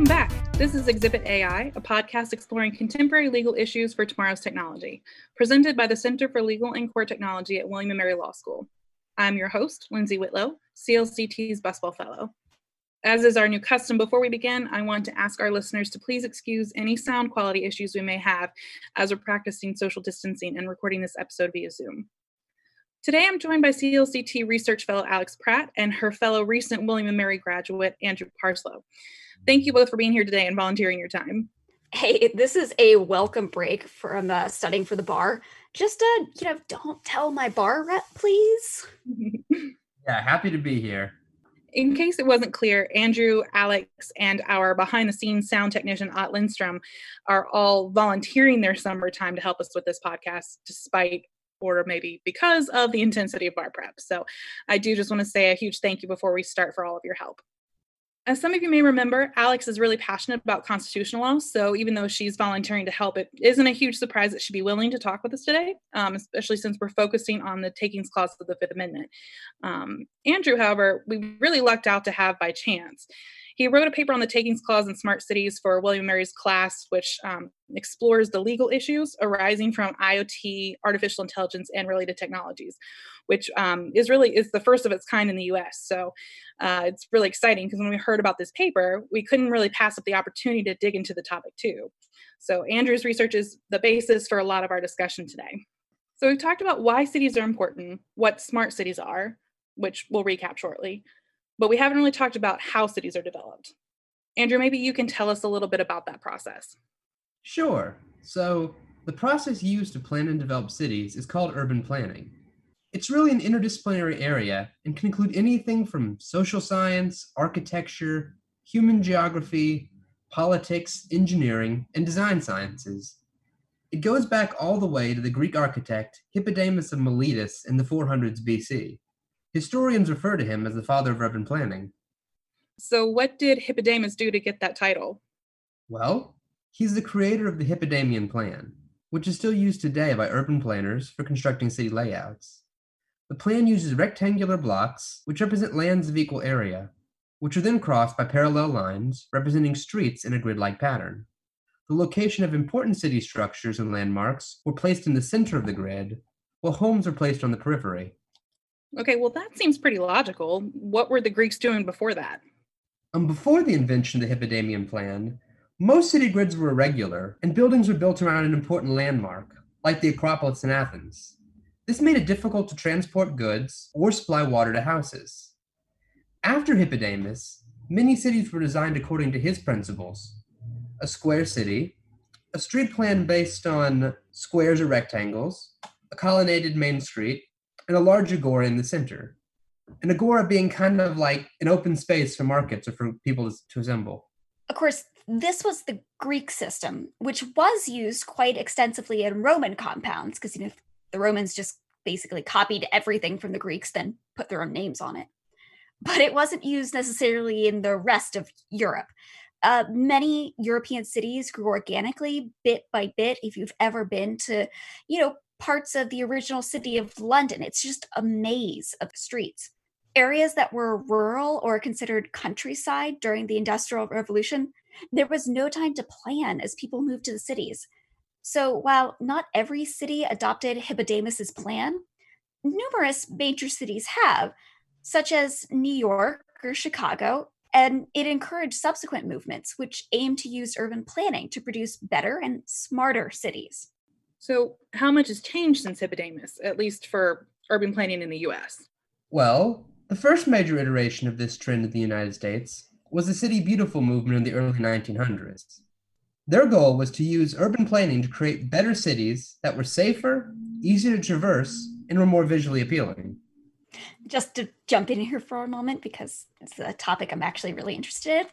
Welcome back. This is Exhibit AI, a podcast exploring contemporary legal issues for tomorrow's technology, presented by the Center for Legal and Court Technology at William & Mary Law School. I'm your host, Lindsay Whitlow, CLCT's Buswell Fellow. As is our new custom, before we begin, I want to ask our listeners to please excuse any sound quality issues we may have as we're practicing social distancing and recording this episode via Zoom. Today, I'm joined by CLCT Research Fellow Alex Pratt and her fellow recent William & Mary graduate, Andrew Parslow. Thank you both for being here today and volunteering your time. Hey, this is a welcome break from uh, studying for the bar. Just, uh, you know, don't tell my bar rep, please. yeah, happy to be here. In case it wasn't clear, Andrew, Alex, and our behind the scenes sound technician, Ott Lindstrom, are all volunteering their summer time to help us with this podcast, despite or maybe because of the intensity of bar prep. So I do just want to say a huge thank you before we start for all of your help. As some of you may remember, Alex is really passionate about constitutional law. So even though she's volunteering to help, it isn't a huge surprise that she'd be willing to talk with us today, um, especially since we're focusing on the takings clause of the Fifth Amendment. Um, Andrew, however, we really lucked out to have by chance. He wrote a paper on the takings clause in smart cities for William Mary's class, which um, explores the legal issues arising from IoT, artificial intelligence, and related technologies, which um, is really is the first of its kind in the U.S. So uh, it's really exciting because when we heard about this paper, we couldn't really pass up the opportunity to dig into the topic too. So Andrew's research is the basis for a lot of our discussion today. So we've talked about why cities are important, what smart cities are, which we'll recap shortly, but we haven't really talked about how cities are developed. Andrew, maybe you can tell us a little bit about that process. Sure. So, the process used to plan and develop cities is called urban planning. It's really an interdisciplinary area and can include anything from social science, architecture, human geography, politics, engineering, and design sciences. It goes back all the way to the Greek architect Hippodamus of Miletus in the 400s BC. Historians refer to him as the father of urban planning. So, what did Hippodamus do to get that title? Well, he's the creator of the Hippodamian Plan, which is still used today by urban planners for constructing city layouts. The plan uses rectangular blocks, which represent lands of equal area, which are then crossed by parallel lines representing streets in a grid like pattern. The location of important city structures and landmarks were placed in the center of the grid, while homes were placed on the periphery. Okay, well, that seems pretty logical. What were the Greeks doing before that? Um, before the invention of the Hippodamian plan, most city grids were irregular, and buildings were built around an important landmark, like the Acropolis in Athens. This made it difficult to transport goods or supply water to houses. After Hippodamus, many cities were designed according to his principles a square city, a street plan based on squares or rectangles, a colonnaded main street, and a large agora in the center. An agora being kind of like an open space for markets or for people to assemble. Of course, this was the Greek system, which was used quite extensively in Roman compounds, because you know the Romans just basically copied everything from the Greeks, then put their own names on it. But it wasn't used necessarily in the rest of Europe. Uh, many European cities grew organically, bit by bit. If you've ever been to, you know, parts of the original city of London. It's just a maze of streets. Areas that were rural or considered countryside during the Industrial Revolution, there was no time to plan as people moved to the cities. So while not every city adopted Hippodamus's plan, numerous major cities have, such as New York or Chicago, and it encouraged subsequent movements which aim to use urban planning to produce better and smarter cities. So, how much has changed since Hippodamus, at least for urban planning in the US? Well, the first major iteration of this trend in the United States was the City Beautiful movement in the early 1900s. Their goal was to use urban planning to create better cities that were safer, easier to traverse, and were more visually appealing. Just to jump in here for a moment, because it's a topic I'm actually really interested in.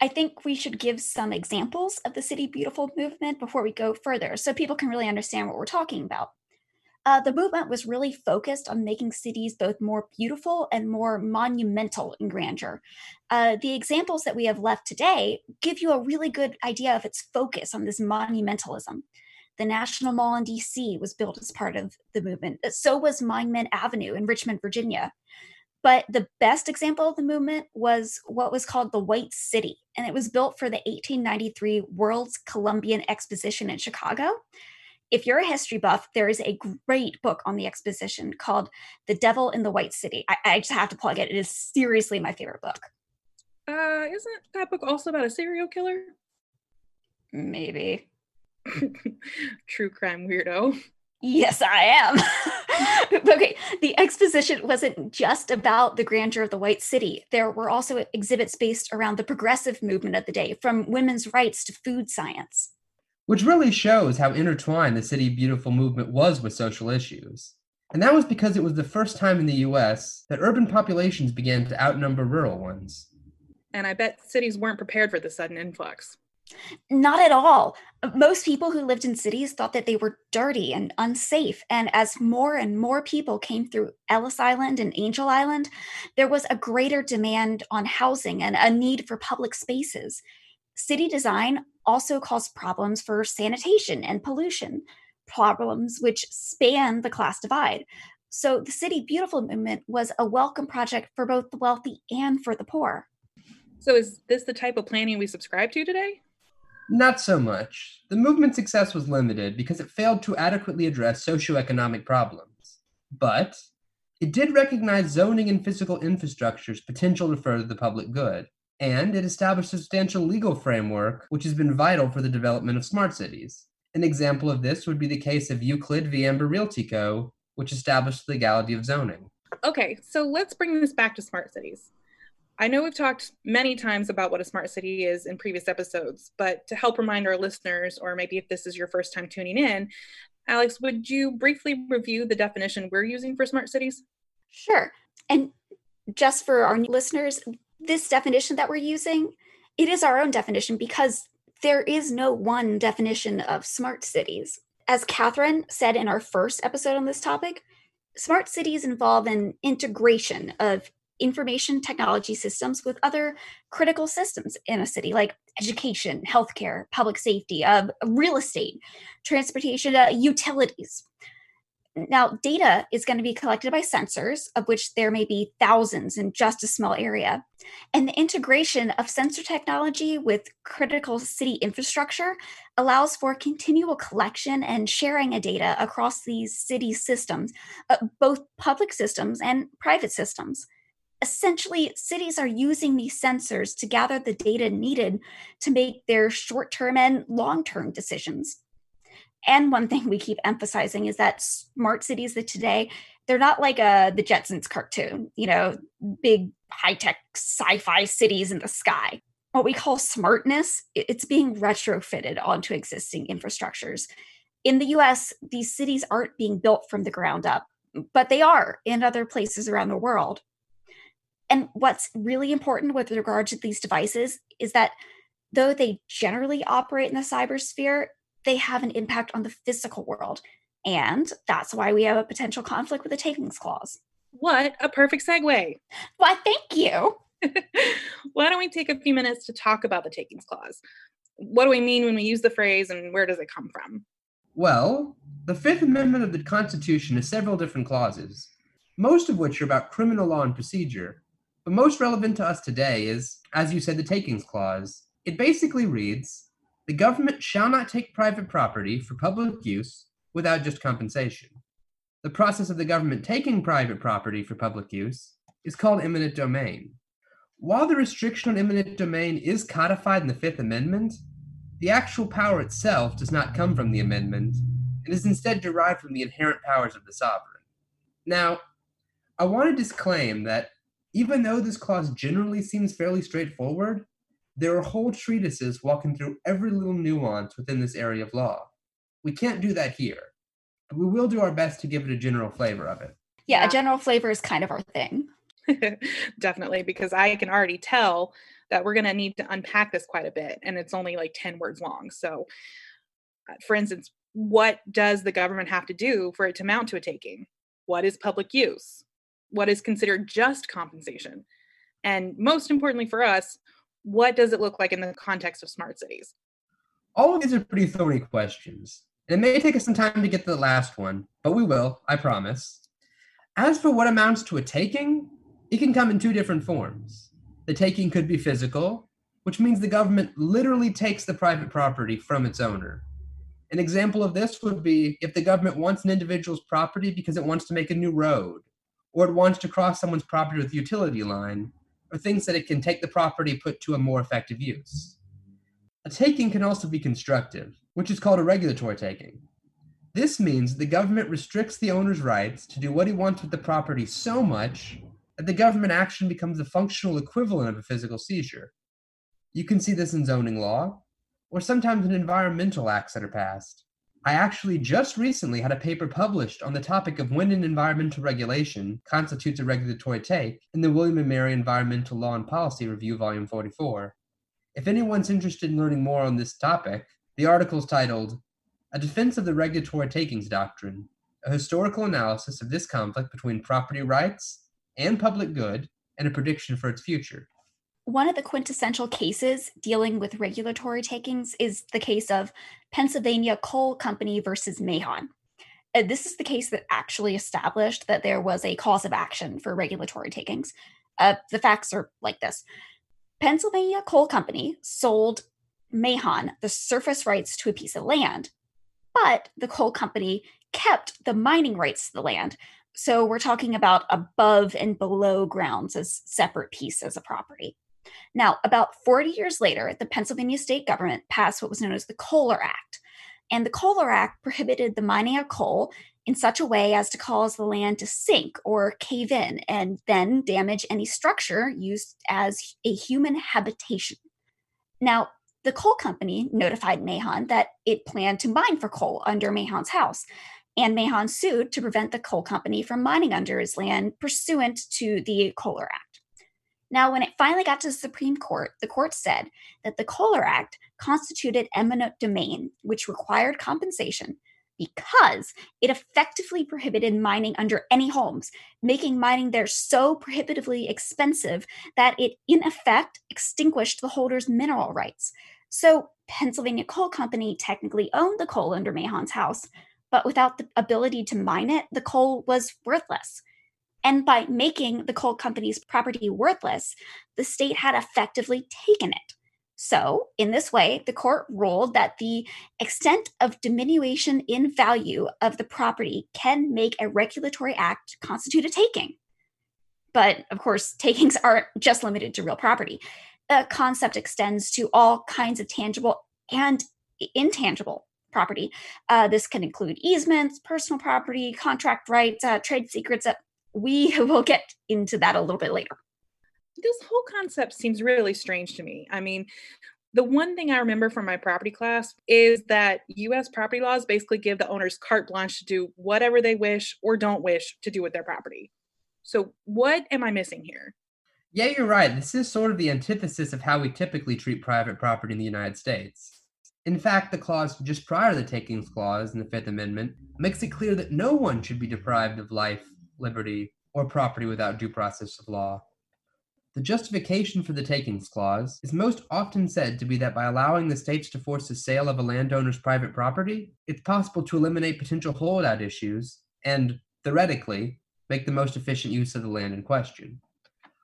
I think we should give some examples of the City Beautiful movement before we go further so people can really understand what we're talking about. Uh, the movement was really focused on making cities both more beautiful and more monumental in grandeur. Uh, the examples that we have left today give you a really good idea of its focus on this monumentalism. The National Mall in DC was built as part of the movement. So was Monument Avenue in Richmond, Virginia. But the best example of the movement was what was called the White City, and it was built for the 1893 World's Columbian Exposition in Chicago. If you're a history buff, there is a great book on the exposition called The Devil in the White City. I, I just have to plug it. It is seriously my favorite book. Uh, isn't that book also about a serial killer? Maybe. True crime weirdo. Yes, I am. okay, the exposition wasn't just about the grandeur of the White City. There were also exhibits based around the progressive movement of the day, from women's rights to food science. Which really shows how intertwined the City Beautiful movement was with social issues. And that was because it was the first time in the US that urban populations began to outnumber rural ones. And I bet cities weren't prepared for the sudden influx. Not at all. Most people who lived in cities thought that they were dirty and unsafe. And as more and more people came through Ellis Island and Angel Island, there was a greater demand on housing and a need for public spaces. City design also caused problems for sanitation and pollution, problems which span the class divide. So the City Beautiful movement was a welcome project for both the wealthy and for the poor. So, is this the type of planning we subscribe to today? Not so much. The movement's success was limited because it failed to adequately address socioeconomic problems. But it did recognize zoning and physical infrastructure's potential to further the public good, and it established a substantial legal framework which has been vital for the development of smart cities. An example of this would be the case of Euclid v. Ambler Realty Co., which established the legality of zoning. Okay, so let's bring this back to smart cities. I know we've talked many times about what a smart city is in previous episodes, but to help remind our listeners, or maybe if this is your first time tuning in, Alex, would you briefly review the definition we're using for smart cities? Sure. And just for our listeners, this definition that we're using, it is our own definition because there is no one definition of smart cities. As Catherine said in our first episode on this topic, smart cities involve an integration of information technology systems with other critical systems in a city like education healthcare public safety uh, real estate transportation uh, utilities. Now data is going to be collected by sensors of which there may be thousands in just a small area and the integration of sensor technology with critical city infrastructure allows for continual collection and sharing of data across these city systems uh, both public systems and private systems essentially cities are using these sensors to gather the data needed to make their short-term and long-term decisions. And one thing we keep emphasizing is that smart cities of today they're not like a uh, the jetsons cartoon you know big high-tech sci-fi cities in the sky. What we call smartness it's being retrofitted onto existing infrastructures. In the us these cities aren't being built from the ground up but they are in other places around the world and what's really important with regard to these devices is that though they generally operate in the cybersphere, they have an impact on the physical world. And that's why we have a potential conflict with the takings clause. What a perfect segue. Why, thank you. why don't we take a few minutes to talk about the takings clause? What do we mean when we use the phrase and where does it come from? Well, the Fifth Amendment of the Constitution has several different clauses, most of which are about criminal law and procedure, but most relevant to us today is, as you said, the takings clause. It basically reads The government shall not take private property for public use without just compensation. The process of the government taking private property for public use is called eminent domain. While the restriction on eminent domain is codified in the Fifth Amendment, the actual power itself does not come from the amendment and is instead derived from the inherent powers of the sovereign. Now, I want to disclaim that even though this clause generally seems fairly straightforward, there are whole treatises walking through every little nuance within this area of law. We can't do that here, but we will do our best to give it a general flavor of it. Yeah, a general flavor is kind of our thing. Definitely, because I can already tell that we're going to need to unpack this quite a bit, and it's only like 10 words long. So, uh, for instance, what does the government have to do for it to mount to a taking? What is public use? What is considered just compensation? And most importantly for us, what does it look like in the context of smart cities? All of these are pretty thorny questions. And it may take us some time to get to the last one, but we will, I promise. As for what amounts to a taking, It can come in two different forms. The taking could be physical, which means the government literally takes the private property from its owner. An example of this would be if the government wants an individual's property because it wants to make a new road, or it wants to cross someone's property with a utility line, or thinks that it can take the property put to a more effective use. A taking can also be constructive, which is called a regulatory taking. This means the government restricts the owner's rights to do what he wants with the property so much that the government action becomes the functional equivalent of a physical seizure. You can see this in zoning law, or sometimes in environmental acts that are passed. I actually just recently had a paper published on the topic of when an environmental regulation constitutes a regulatory take in the William and Mary Environmental Law and Policy Review, Volume 44. If anyone's interested in learning more on this topic, the article is titled A Defense of the Regulatory Takings Doctrine, a historical analysis of this conflict between property rights and public good, and a prediction for its future one of the quintessential cases dealing with regulatory takings is the case of Pennsylvania Coal Company versus Mahon. This is the case that actually established that there was a cause of action for regulatory takings. Uh, the facts are like this Pennsylvania Coal Company sold Mahon the surface rights to a piece of land, but the coal company kept the mining rights to the land. So we're talking about above and below grounds as separate pieces of property. Now, about 40 years later, the Pennsylvania state government passed what was known as the Kohler Act. And the Kohler Act prohibited the mining of coal in such a way as to cause the land to sink or cave in and then damage any structure used as a human habitation. Now, the coal company notified Mahon that it planned to mine for coal under Mahon's house, and Mahon sued to prevent the coal company from mining under his land pursuant to the Kohler Act. Now, when it finally got to the Supreme Court, the court said that the Kohler Act constituted eminent domain, which required compensation because it effectively prohibited mining under any homes, making mining there so prohibitively expensive that it, in effect, extinguished the holder's mineral rights. So, Pennsylvania Coal Company technically owned the coal under Mahon's house, but without the ability to mine it, the coal was worthless. And by making the coal company's property worthless, the state had effectively taken it. So, in this way, the court ruled that the extent of diminution in value of the property can make a regulatory act constitute a taking. But of course, takings aren't just limited to real property. The concept extends to all kinds of tangible and intangible property. Uh, this can include easements, personal property, contract rights, uh, trade secrets, uh, we will get into that a little bit later. This whole concept seems really strange to me. I mean, the one thing I remember from my property class is that US property laws basically give the owners carte blanche to do whatever they wish or don't wish to do with their property. So, what am I missing here? Yeah, you're right. This is sort of the antithesis of how we typically treat private property in the United States. In fact, the clause just prior to the Takings Clause in the Fifth Amendment makes it clear that no one should be deprived of life, liberty, or property without due process of law. The justification for the takings clause is most often said to be that by allowing the states to force the sale of a landowner's private property, it's possible to eliminate potential holdout issues and, theoretically, make the most efficient use of the land in question.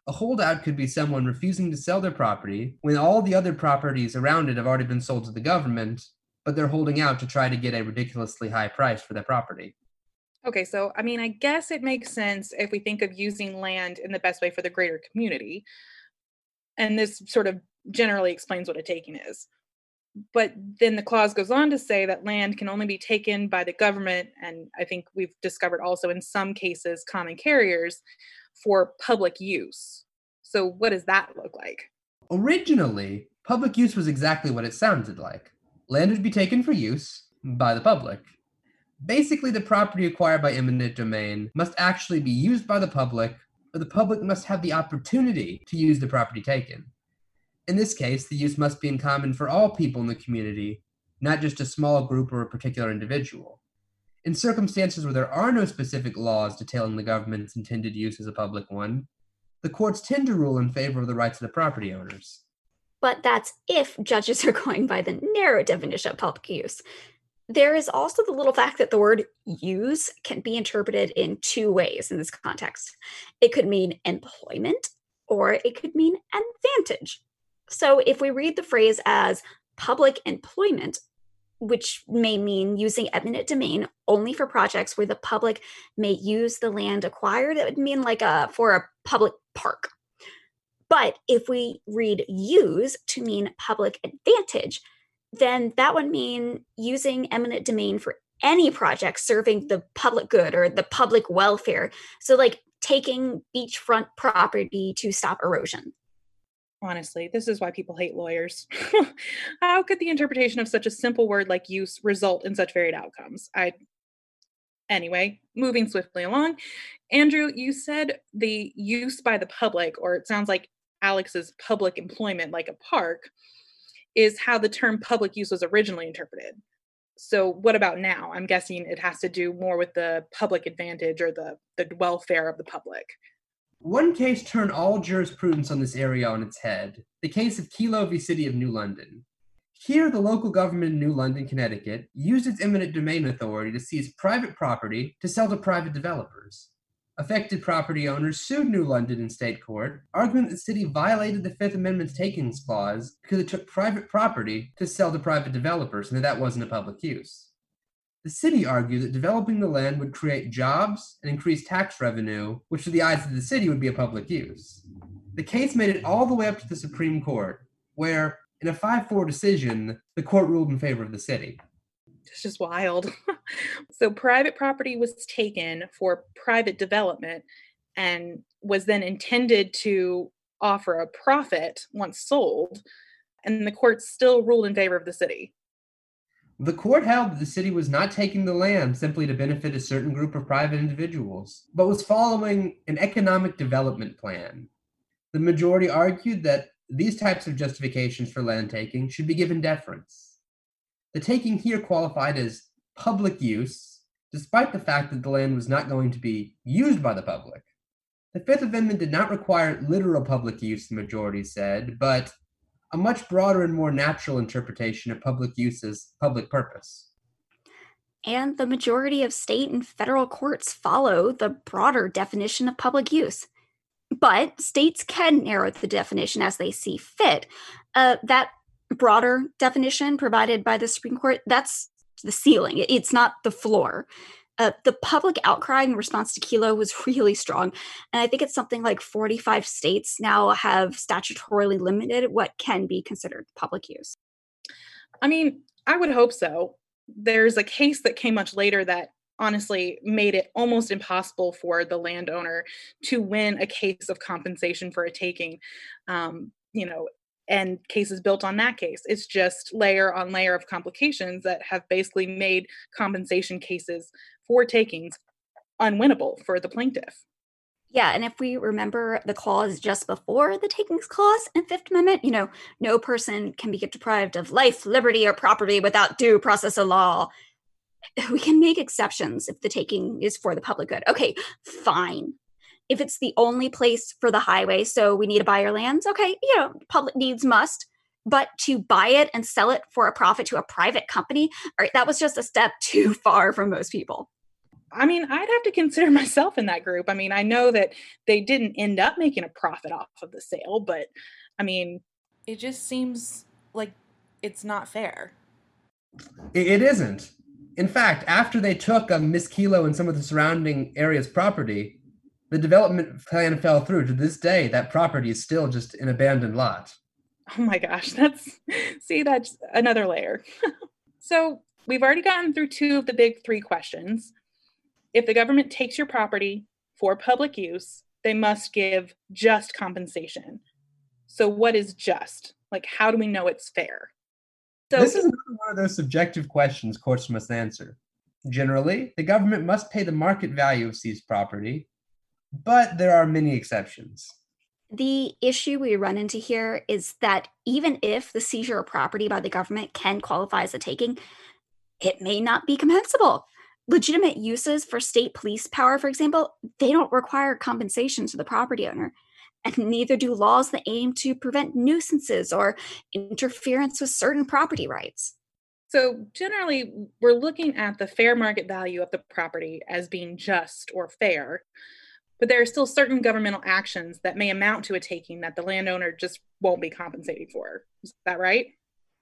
A holdout could be someone refusing to sell their property when all the other properties around it have already been sold to the government, but they're holding out to try to get a ridiculously high price for their property. Okay, so I mean, I guess it makes sense if we think of using land in the best way for the greater community. And this sort of generally explains what a taking is. But then the clause goes on to say that land can only be taken by the government, and I think we've discovered also in some cases common carriers for public use. So, what does that look like? Originally, public use was exactly what it sounded like land would be taken for use by the public. Basically, the property acquired by eminent domain must actually be used by the public, or the public must have the opportunity to use the property taken. In this case, the use must be in common for all people in the community, not just a small group or a particular individual. In circumstances where there are no specific laws detailing the government's intended use as a public one, the courts tend to rule in favor of the rights of the property owners. But that's if judges are going by the narrow definition of public use. There is also the little fact that the word use can be interpreted in two ways in this context. It could mean employment or it could mean advantage. So if we read the phrase as public employment, which may mean using eminent domain only for projects where the public may use the land acquired, it would mean like a for a public park. But if we read use to mean public advantage, then that would mean using eminent domain for any project serving the public good or the public welfare. So, like taking beachfront property to stop erosion. Honestly, this is why people hate lawyers. How could the interpretation of such a simple word like use result in such varied outcomes? I Anyway, moving swiftly along, Andrew, you said the use by the public, or it sounds like Alex's public employment, like a park, is how the term public use was originally interpreted. So what about now? I'm guessing it has to do more with the public advantage or the, the welfare of the public. One case turned all jurisprudence on this area on its head the case of Kelo v. City of New London. Here, the local government in New London, Connecticut, used its eminent domain authority to seize private property to sell to private developers. Affected property owners sued New London in state court, arguing that the city violated the Fifth Amendment's takings clause because it took private property to sell to private developers and that that wasn't a public use. The city argued that developing the land would create jobs and increase tax revenue, which to the eyes of the city would be a public use. The case made it all the way up to the Supreme Court, where, in a 5 4 decision, the court ruled in favor of the city it's just wild. so private property was taken for private development and was then intended to offer a profit once sold, and the court still ruled in favor of the city. The court held that the city was not taking the land simply to benefit a certain group of private individuals, but was following an economic development plan. The majority argued that these types of justifications for land taking should be given deference. The taking here qualified as public use, despite the fact that the land was not going to be used by the public. The Fifth Amendment did not require literal public use, the majority said, but a much broader and more natural interpretation of public use as public purpose. And the majority of state and federal courts follow the broader definition of public use. But states can narrow the definition as they see fit. Uh, that broader definition provided by the Supreme Court, that's the ceiling. It's not the floor. Uh, the public outcry in response to Kelo was really strong. And I think it's something like 45 states now have statutorily limited what can be considered public use. I mean, I would hope so. There's a case that came much later that honestly made it almost impossible for the landowner to win a case of compensation for a taking. Um, you know, and cases built on that case. It's just layer on layer of complications that have basically made compensation cases for takings unwinnable for the plaintiff. Yeah, and if we remember the clause just before the takings clause in Fifth Amendment, you know, no person can be deprived of life, liberty, or property without due process of law. We can make exceptions if the taking is for the public good. Okay, fine if it's the only place for the highway, so we need to buy your lands, okay, you know, public needs must. But to buy it and sell it for a profit to a private company, all right, that was just a step too far for most people. I mean, I'd have to consider myself in that group. I mean, I know that they didn't end up making a profit off of the sale, but I mean, it just seems like it's not fair. It isn't. In fact, after they took um, Miss Kelo and some of the surrounding area's property, the development plan fell through. To this day, that property is still just an abandoned lot. Oh my gosh, that's see, that's another layer. so we've already gotten through two of the big three questions. If the government takes your property for public use, they must give just compensation. So, what is just? Like, how do we know it's fair? So, this is one of those subjective questions courts must answer. Generally, the government must pay the market value of seized property, but there are many exceptions. The issue we run into here is that even if the seizure of property by the government can qualify as a taking, it may not be compensable. Legitimate uses for state police power, for example, they don't require compensation to the property owner. And neither do laws that aim to prevent nuisances or interference with certain property rights. So, generally, we're looking at the fair market value of the property as being just or fair, but there are still certain governmental actions that may amount to a taking that the landowner just won't be compensated for. Is that right?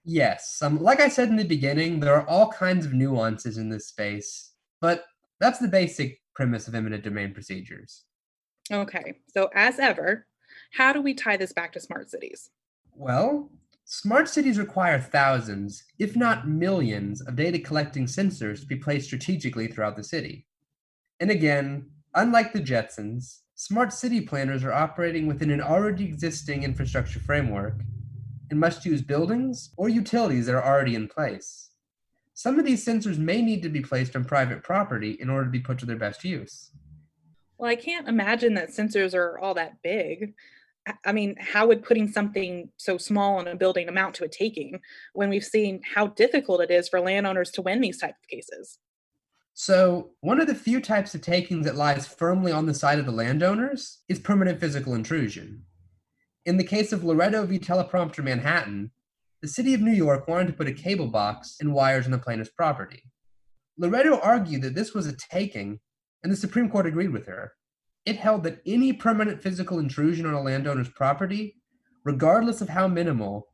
Yes. Um, like I said in the beginning, there are all kinds of nuances in this space, but that's the basic premise of eminent domain procedures. Okay, so as ever, how do we tie this back to smart cities? Well, smart cities require thousands, if not millions, of data collecting sensors to be placed strategically throughout the city. And again, unlike the Jetsons, smart city planners are operating within an already existing infrastructure framework and must use buildings or utilities that are already in place. Some of these sensors may need to be placed on private property in order to be put to their best use. Well, I can't imagine that sensors are all that big. I mean, how would putting something so small in a building amount to a taking when we've seen how difficult it is for landowners to win these type of cases? So, one of the few types of takings that lies firmly on the side of the landowners is permanent physical intrusion. In the case of Loretto v. Teleprompter Manhattan, the city of New York wanted to put a cable box and wires on the plaintiff's property. Loretto argued that this was a taking, and the Supreme Court agreed with her. It held that any permanent physical intrusion on a landowner's property, regardless of how minimal,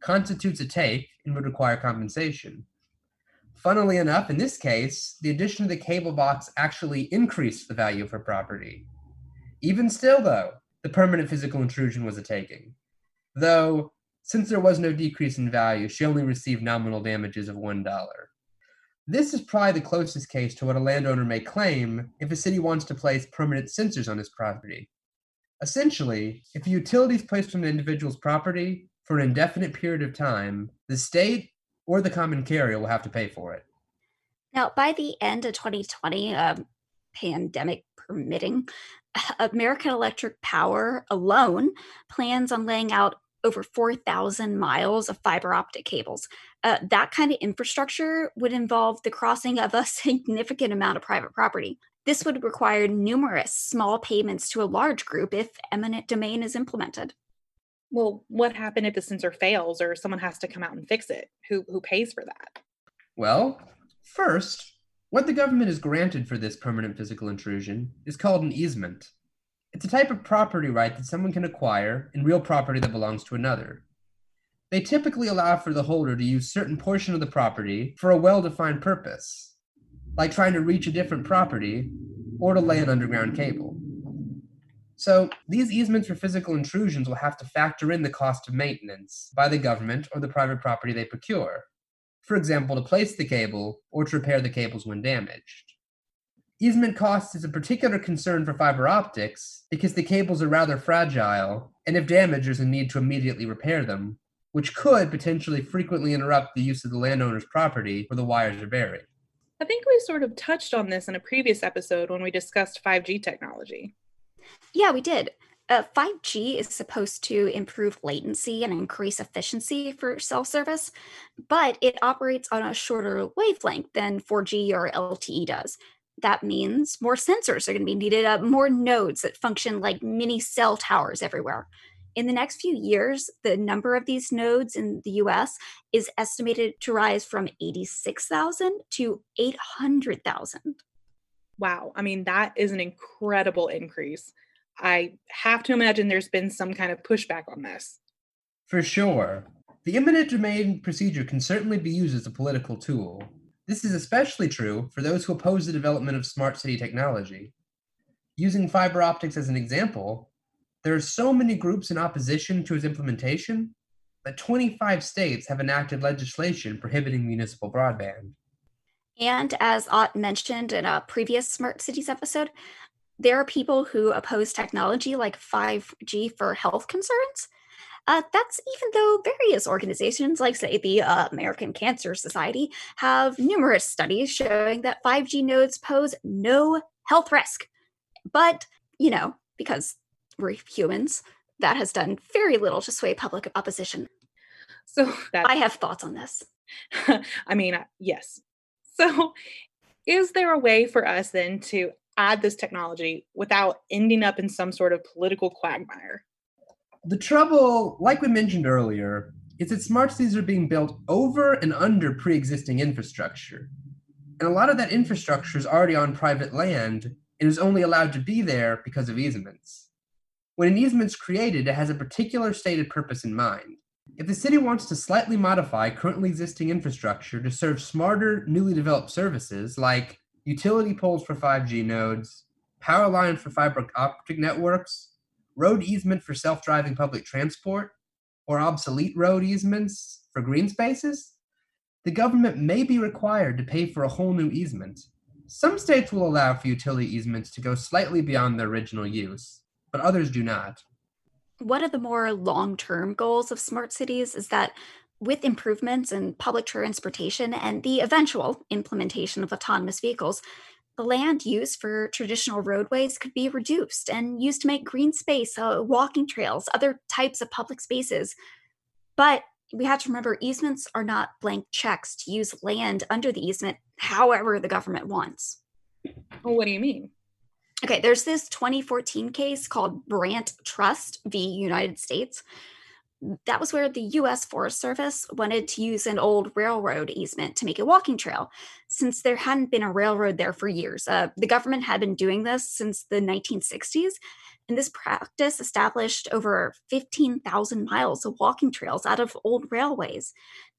constitutes a take and would require compensation. Funnily enough, in this case, the addition of the cable box actually increased the value of her property. Even still, though, the permanent physical intrusion was a taking. Though, since there was no decrease in value, she only received nominal damages of $1. This is probably the closest case to what a landowner may claim if a city wants to place permanent sensors on his property. Essentially, if a utility is placed on an individual's property for an indefinite period of time, the state or the common carrier will have to pay for it. Now, by the end of 2020, um, pandemic permitting, American Electric Power alone plans on laying out over 4,000 miles of fiber optic cables. Uh, that kind of infrastructure would involve the crossing of a significant amount of private property. This would require numerous small payments to a large group if eminent domain is implemented. Well, what happens if the sensor fails or someone has to come out and fix it? Who who pays for that? Well, first, what the government is granted for this permanent physical intrusion is called an easement. It's a type of property right that someone can acquire in real property that belongs to another. They typically allow for the holder to use certain portion of the property for a well-defined purpose, like trying to reach a different property or to lay an underground cable. So, these easements for physical intrusions will have to factor in the cost of maintenance by the government or the private property they procure. For example, to place the cable or to repair the cables when damaged. Easement cost is a particular concern for fiber optics because the cables are rather fragile, and if damaged, there's a need to immediately repair them, which could potentially frequently interrupt the use of the landowner's property where the wires are buried. I think we sort of touched on this in a previous episode when we discussed 5G technology. Yeah, we did. Uh, 5G is supposed to improve latency and increase efficiency for cell service, but it operates on a shorter wavelength than 4G or LTE does, that means more sensors are going to be needed, uh, more nodes that function like mini cell towers everywhere. In the next few years, the number of these nodes in the US is estimated to rise from 86,000 to 800,000. Wow. I mean, that is an incredible increase. I have to imagine there's been some kind of pushback on this. For sure. The eminent domain procedure can certainly be used as a political tool, this is especially true for those who oppose the development of smart city technology. Using fiber optics as an example, there are so many groups in opposition to its implementation that 25 states have enacted legislation prohibiting municipal broadband. And as Ott mentioned in a previous Smart Cities episode, there are people who oppose technology like 5G for health concerns. Uh, that's even though various organizations, like, say, the uh, American Cancer Society, have numerous studies showing that 5G nodes pose no health risk. But, you know, because we're humans, that has done very little to sway public opposition. So that, I have thoughts on this. I mean, yes. So, is there a way for us then to add this technology without ending up in some sort of political quagmire? The trouble, like we mentioned earlier, is that smart cities are being built over and under pre existing infrastructure. And a lot of that infrastructure is already on private land and is only allowed to be there because of easements. When an easement's created, it has a particular stated purpose in mind. If the city wants to slightly modify currently existing infrastructure to serve smarter, newly developed services like utility poles for 5G nodes, power lines for fiber optic networks, road easement for self driving public transport, or obsolete road easements for green spaces, the government may be required to pay for a whole new easement. Some states will allow for utility easements to go slightly beyond their original use, but others do not. One of the more long term goals of smart cities is that with improvements in public transportation and the eventual implementation of autonomous vehicles, the land used for traditional roadways could be reduced and used to make green space, uh, walking trails, other types of public spaces. But we have to remember easements are not blank checks to use land under the easement however the government wants. Well, what do you mean? Okay, there's this 2014 case called Brandt Trust v. United States. That was where the US Forest Service wanted to use an old railroad easement to make a walking trail, since there hadn't been a railroad there for years. Uh, the government had been doing this since the 1960s, and this practice established over 15,000 miles of walking trails out of old railways.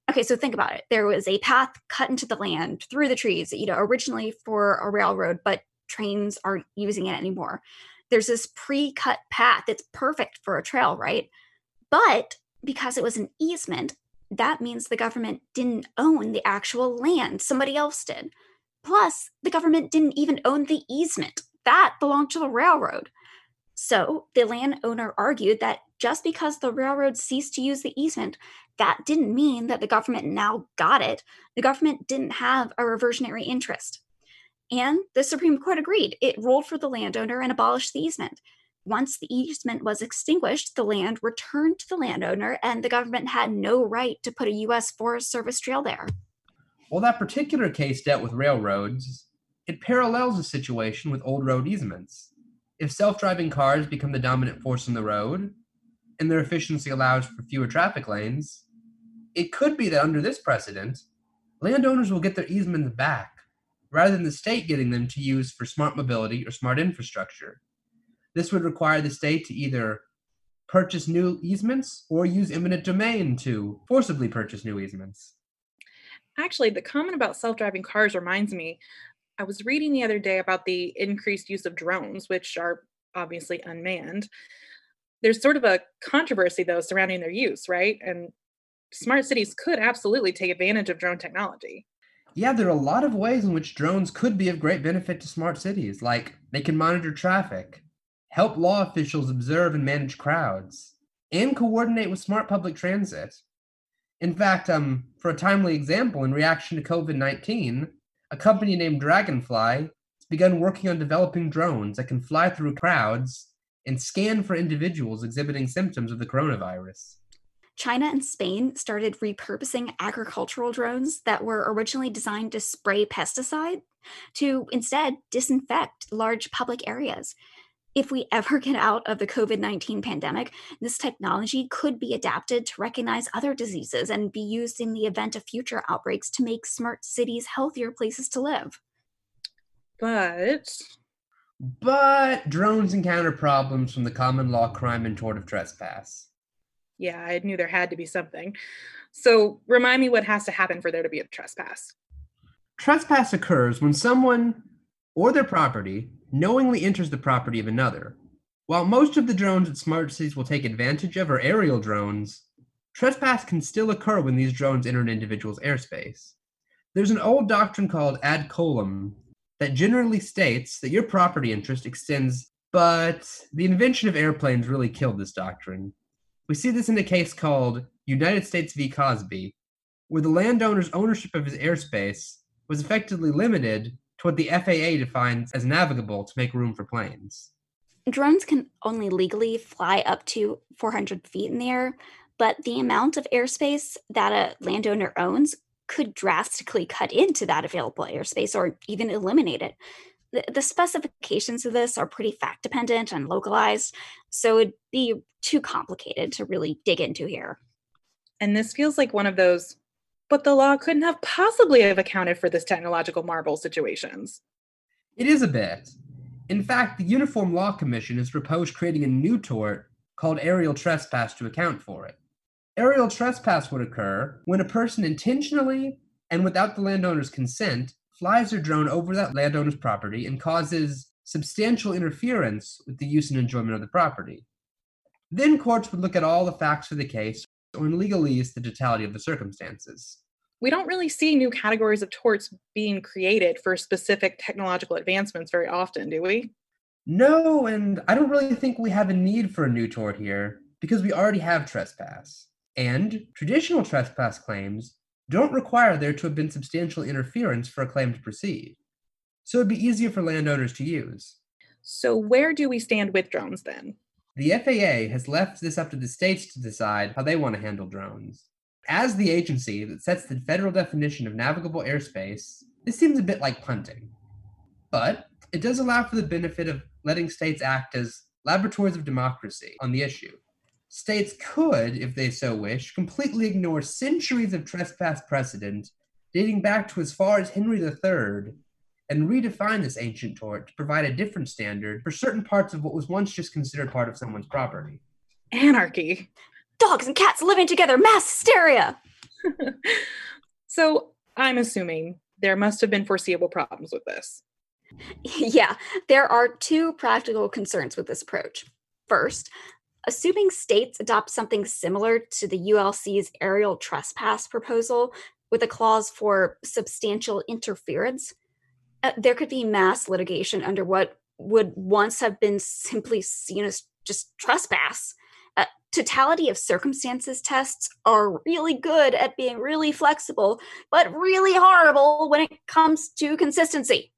Okay, so think about it. There was a path cut into the land through the trees, you know, originally for a railroad, but trains aren't using it anymore. There's this pre cut path that's perfect for a trail, right? But because it was an easement, that means the government didn't own the actual land, somebody else did. Plus, the government didn't even own the easement, that belonged to the railroad. So the landowner argued that just because the railroad ceased to use the easement, that didn't mean that the government now got it. The government didn't have a reversionary interest. And the Supreme Court agreed. It ruled for the landowner and abolished the easement. Once the easement was extinguished, the land returned to the landowner, and the government had no right to put a U.S. Forest Service trail there. While that particular case dealt with railroads, it parallels a situation with old road easements. If self driving cars become the dominant force on the road, and their efficiency allows for fewer traffic lanes, it could be that under this precedent, landowners will get their easements back rather than the state getting them to use for smart mobility or smart infrastructure. This would require the state to either purchase new easements or use eminent domain to forcibly purchase new easements. Actually, the comment about self driving cars reminds me. I was reading the other day about the increased use of drones, which are obviously unmanned. There's sort of a controversy, though, surrounding their use, right? And smart cities could absolutely take advantage of drone technology. Yeah, there are a lot of ways in which drones could be of great benefit to smart cities, like they can monitor traffic, help law officials observe and manage crowds, and coordinate with smart public transit. In fact, um, for a timely example, in reaction to COVID 19, a company named Draganfly has begun working on developing drones that can fly through crowds and scan for individuals exhibiting symptoms of the coronavirus. China and Spain started repurposing agricultural drones that were originally designed to spray pesticide to instead disinfect large public areas. If we ever get out of the COVID 19 pandemic, this technology could be adapted to recognize other diseases and be used in the event of future outbreaks to make smart cities healthier places to live. But. But drones encounter problems from the common law crime and tort of trespass yeah, I knew there had to be something. So remind me what has to happen for there to be a trespass. Trespass occurs when someone or their property knowingly enters the property of another. While most of the drones that smart cities will take advantage of are aerial drones, trespass can still occur when these drones enter an individual's airspace. There's an old doctrine called ad coelum that generally states that your property interest extends, but the invention of airplanes really killed this doctrine. We see this in a case called United States v. Causby, where the landowner's ownership of his airspace was effectively limited to what the FAA defines as navigable to make room for planes. Drones can only legally fly up to 400 feet in the air, but the amount of airspace that a landowner owns could drastically cut into that available airspace or even eliminate it the, the specifications of this are pretty fact dependent and localized, so it'd be too complicated to really dig into here. And this feels like one of those, but the law couldn't have possibly have accounted for this technological marvel situations. It is a bit. In fact, the Uniform Law Commission has proposed creating a new tort called aerial trespass to account for it. Aerial trespass would occur when a person intentionally and without the landowner's consent flies their drone over that landowner's property and causes substantial interference with the use and enjoyment of the property. Then courts would look at all the facts of the case, or in legalese, the totality of the circumstances. We don't really see new categories of torts being created for specific technological advancements very often, do we? No, and I don't really think we have a need for a new tort here because we already have trespass. And traditional trespass claims don't require there to have been substantial interference for a claim to proceed. So it'd be easier for landowners to use. So, where do we stand with drones then? The FAA has left this up to the states to decide how they want to handle drones. As the agency that sets the federal definition of navigable airspace, this seems a bit like punting. But it does allow for the benefit of letting states act as laboratories of democracy on the issue. States could, if they so wish, completely ignore centuries of trespass precedent dating back to as far as Henry III and redefine this ancient tort to provide a different standard for certain parts of what was once just considered part of someone's property. Anarchy. Dogs and cats living together, mass hysteria. so, I'm assuming there must have been foreseeable problems with this. Yeah, there are two practical concerns with this approach. First, assuming states adopt something similar to the ULC's aerial trespass proposal with a clause for substantial interference, uh, there could be mass litigation under what would once have been simply seen as just trespass. Uh, totality of circumstances tests are really good at being really flexible, but really horrible when it comes to consistency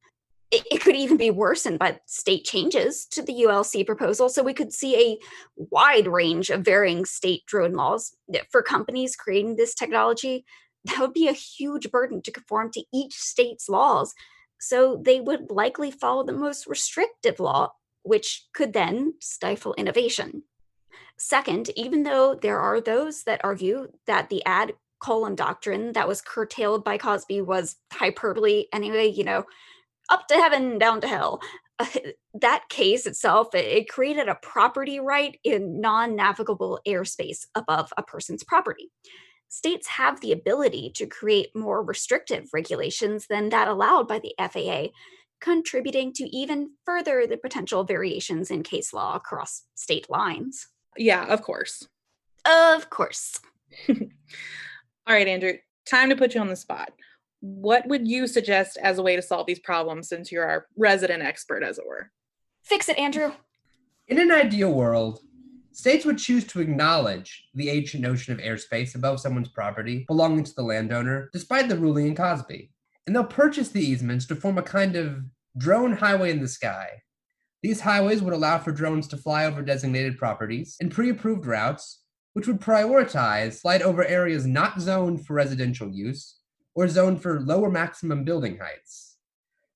it, it could even be worsened by state changes to the ULC proposal. So we could see a wide range of varying state drone laws for companies creating this technology. That would be a huge burden to conform to each state's laws. So they would likely follow the most restrictive law, which could then stifle innovation. Second, even though there are those that argue that the ad coelum doctrine that was curtailed by Causby was hyperbole anyway, you know, up to heaven, down to hell. Uh, that case itself, it created a property right in non navigable airspace above a person's property. States have the ability to create more restrictive regulations than that allowed by the FAA, contributing to even further the potential variations in case law across state lines. Yeah, of course. Of course. All right, Andrew, time to put you on the spot what would you suggest as a way to solve these problems since you're our resident expert, as it were? Fix it, Andrew. In an ideal world, states would choose to acknowledge the ancient notion of airspace above someone's property belonging to the landowner, despite the ruling in Causby. And they'll purchase the easements to form a kind of drone highway in the sky. These highways would allow for drones to fly over designated properties in pre approved routes, which would prioritize flight over areas not zoned for residential use or zoned for lower maximum building heights.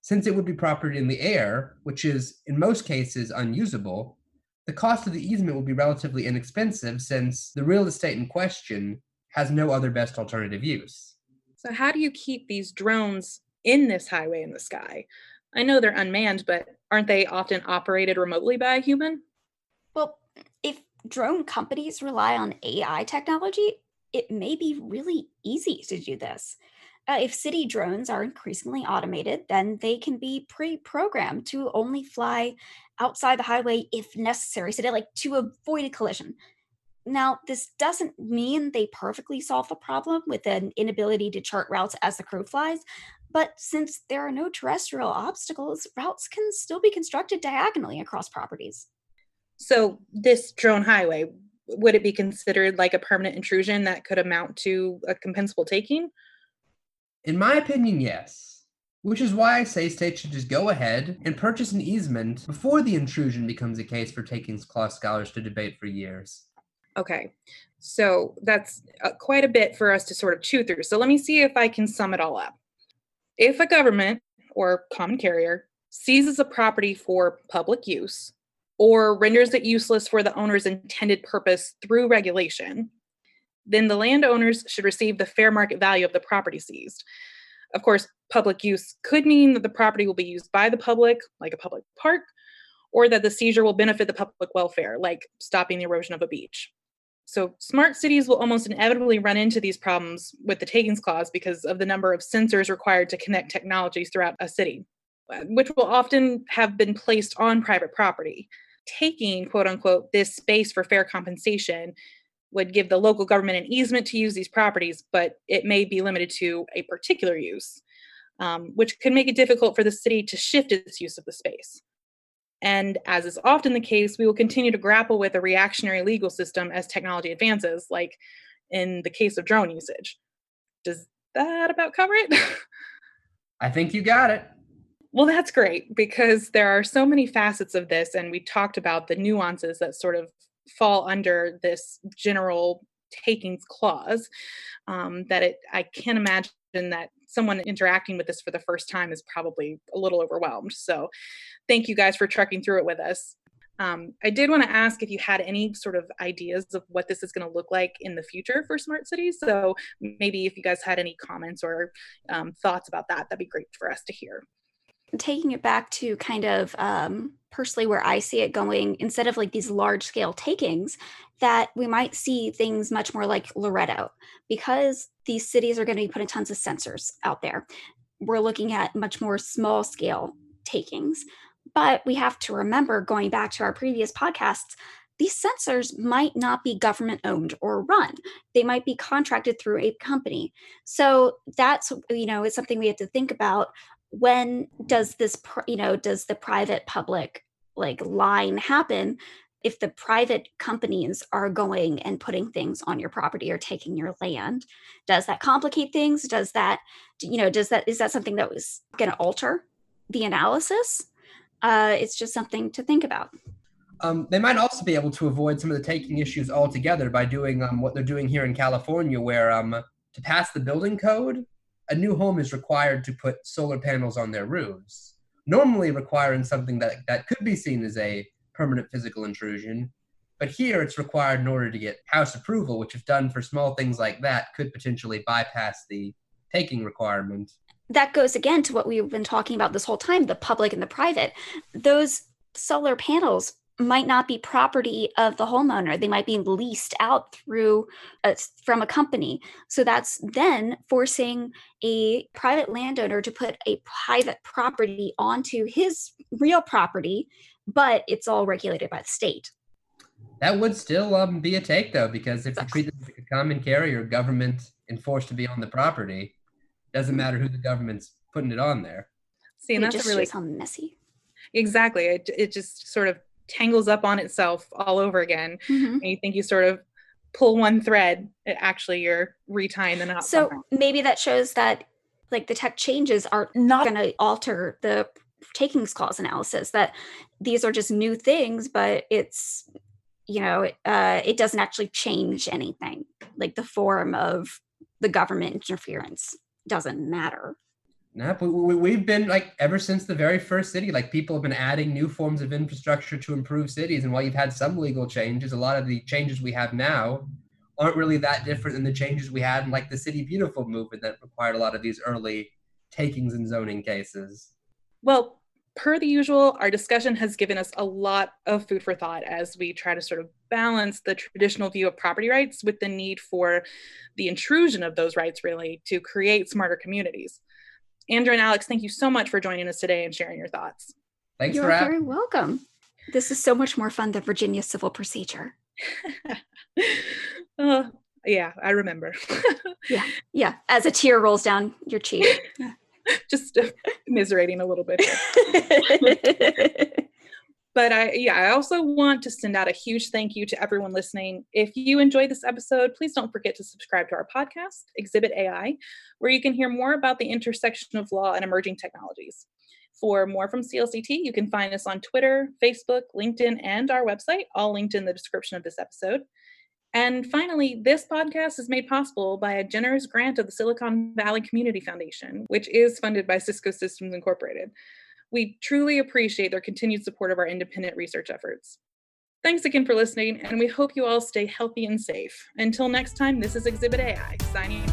Since it would be property in the air, which is in most cases unusable, the cost of the easement will be relatively inexpensive since the real estate in question has no other best alternative use. So, how do you keep these drones in this highway in the sky? I know they're unmanned, but aren't they often operated remotely by a human? Well, if drone companies rely on AI technology, it may be really easy to do this. Uh, if city drones are increasingly automated, then they can be pre-programmed to only fly outside the highway if necessary, so they like to avoid a collision. Now, this doesn't mean they perfectly solve the problem with an inability to chart routes as the crow flies, but since there are no terrestrial obstacles, routes can still be constructed diagonally across properties. So, this drone highway, would it be considered like a permanent intrusion that could amount to a compensable taking? In my opinion, yes. Which is why I say states should just go ahead and purchase an easement before the intrusion becomes a case for takings clause scholars to debate for years. Okay, so that's uh, quite a bit for us to sort of chew through. So let me see if I can sum it all up. If a government or common carrier seizes a property for public use or renders it useless for the owner's intended purpose through regulation, then the landowners should receive the fair market value of the property seized. Of course, public use could mean that the property will be used by the public, like a public park, or that the seizure will benefit the public welfare, like stopping the erosion of a beach. So, smart cities will almost inevitably run into these problems with the takings clause because of the number of sensors required to connect technologies throughout a city, which will often have been placed on private property. Taking, quote unquote, this space for fair compensation would give the local government an easement to use these properties, but it may be limited to a particular use, um, which could make it difficult for the city to shift its use of the space. And as is often the case, we will continue to grapple with a reactionary legal system as technology advances, like in the case of drone usage. Does that about cover it? I think you got it. Well, that's great because there are so many facets of this, and we talked about the nuances that sort of fall under this general takings clause um, that it i can't imagine that someone interacting with this for the first time is probably a little overwhelmed. So thank you guys for trekking through it with us. Um, i did want to ask if you had any sort of ideas of what this is going to look like in the future for smart cities. So maybe if you guys had any comments or um, thoughts about that that'd be great for us to hear taking it back to kind of um, personally where I see it going, instead of like these large scale takings, that we might see things much more like Loretto because these cities are going to be putting tons of sensors out there. We're looking at much more small scale takings. But we have to remember, going back to our previous podcasts, these sensors might not be government owned or run. They might be contracted through a company. So that's, you know, it's something we have to think about when does this you know does the private public like line happen if the private companies are going and putting things on your property or taking your land? Does that complicate things? Does that you know does that is that something that was going to alter the analysis? Uh, it's just something to think about. Um, they might also be able to avoid some of the taking issues altogether by doing um, what they're doing here in california where um, to pass the building code a new home is required to put solar panels on their roofs, normally requiring something that, that could be seen as a permanent physical intrusion. But here it's required in order to get house approval, which, if done for small things like that, could potentially bypass the taking requirement. That goes again to what we've been talking about this whole time the public and the private. Those solar panels might not be property of the homeowner. They might be leased out through a, from a company. So that's then forcing a private landowner to put a private property onto his real property but it's all regulated by the state. That would still um, be a take though because if you treat it like a common carrier government enforced to be on the property doesn't matter who the government's putting it on there. See and it that's really how messy. Exactly. It, it just sort of tangles up on itself all over again. Mm-hmm. And you think you sort of pull one thread, it actually you're retying the knot. So somehow. maybe that shows that like the tech changes are not going to alter the takings clause analysis that these are just new things but it's you know uh, it doesn't actually change anything like the form of the government interference doesn't matter no, but we, have been like ever since the very first city, like people have been adding new forms of infrastructure to improve cities. And while you've had some legal changes, a lot of the changes we have now aren't really that different than the changes we had in like the City Beautiful movement that required a lot of these early takings and zoning cases. Well, per the usual, our discussion has given us a lot of food for thought as we try to sort of balance the traditional view of property rights with the need for the intrusion of those rights, really, to create smarter communities. Andrew and Alex, thank you so much for joining us today and sharing your thoughts. Thanks for having. You're for very welcome. This is so much more fun than Virginia civil procedure. uh, yeah, I remember. yeah, yeah. As a tear rolls down your cheek. Just uh, miserating a little bit. But I, yeah, I also want to send out a huge thank you to everyone listening. If you enjoyed this episode, please don't forget to subscribe to our podcast, Exhibit AI, where you can hear more about the intersection of law and emerging technologies. For more from CLCT, you can find us on Twitter, Facebook, LinkedIn, and our website, all linked in the description of this episode. And finally, this podcast is made possible by a generous grant of the Silicon Valley Community Foundation, which is funded by Cisco Systems Incorporated. We truly appreciate their continued support of our independent research efforts. Thanks again for listening, and we hope you all stay healthy and safe. Until next time, this is Exhibit AI signing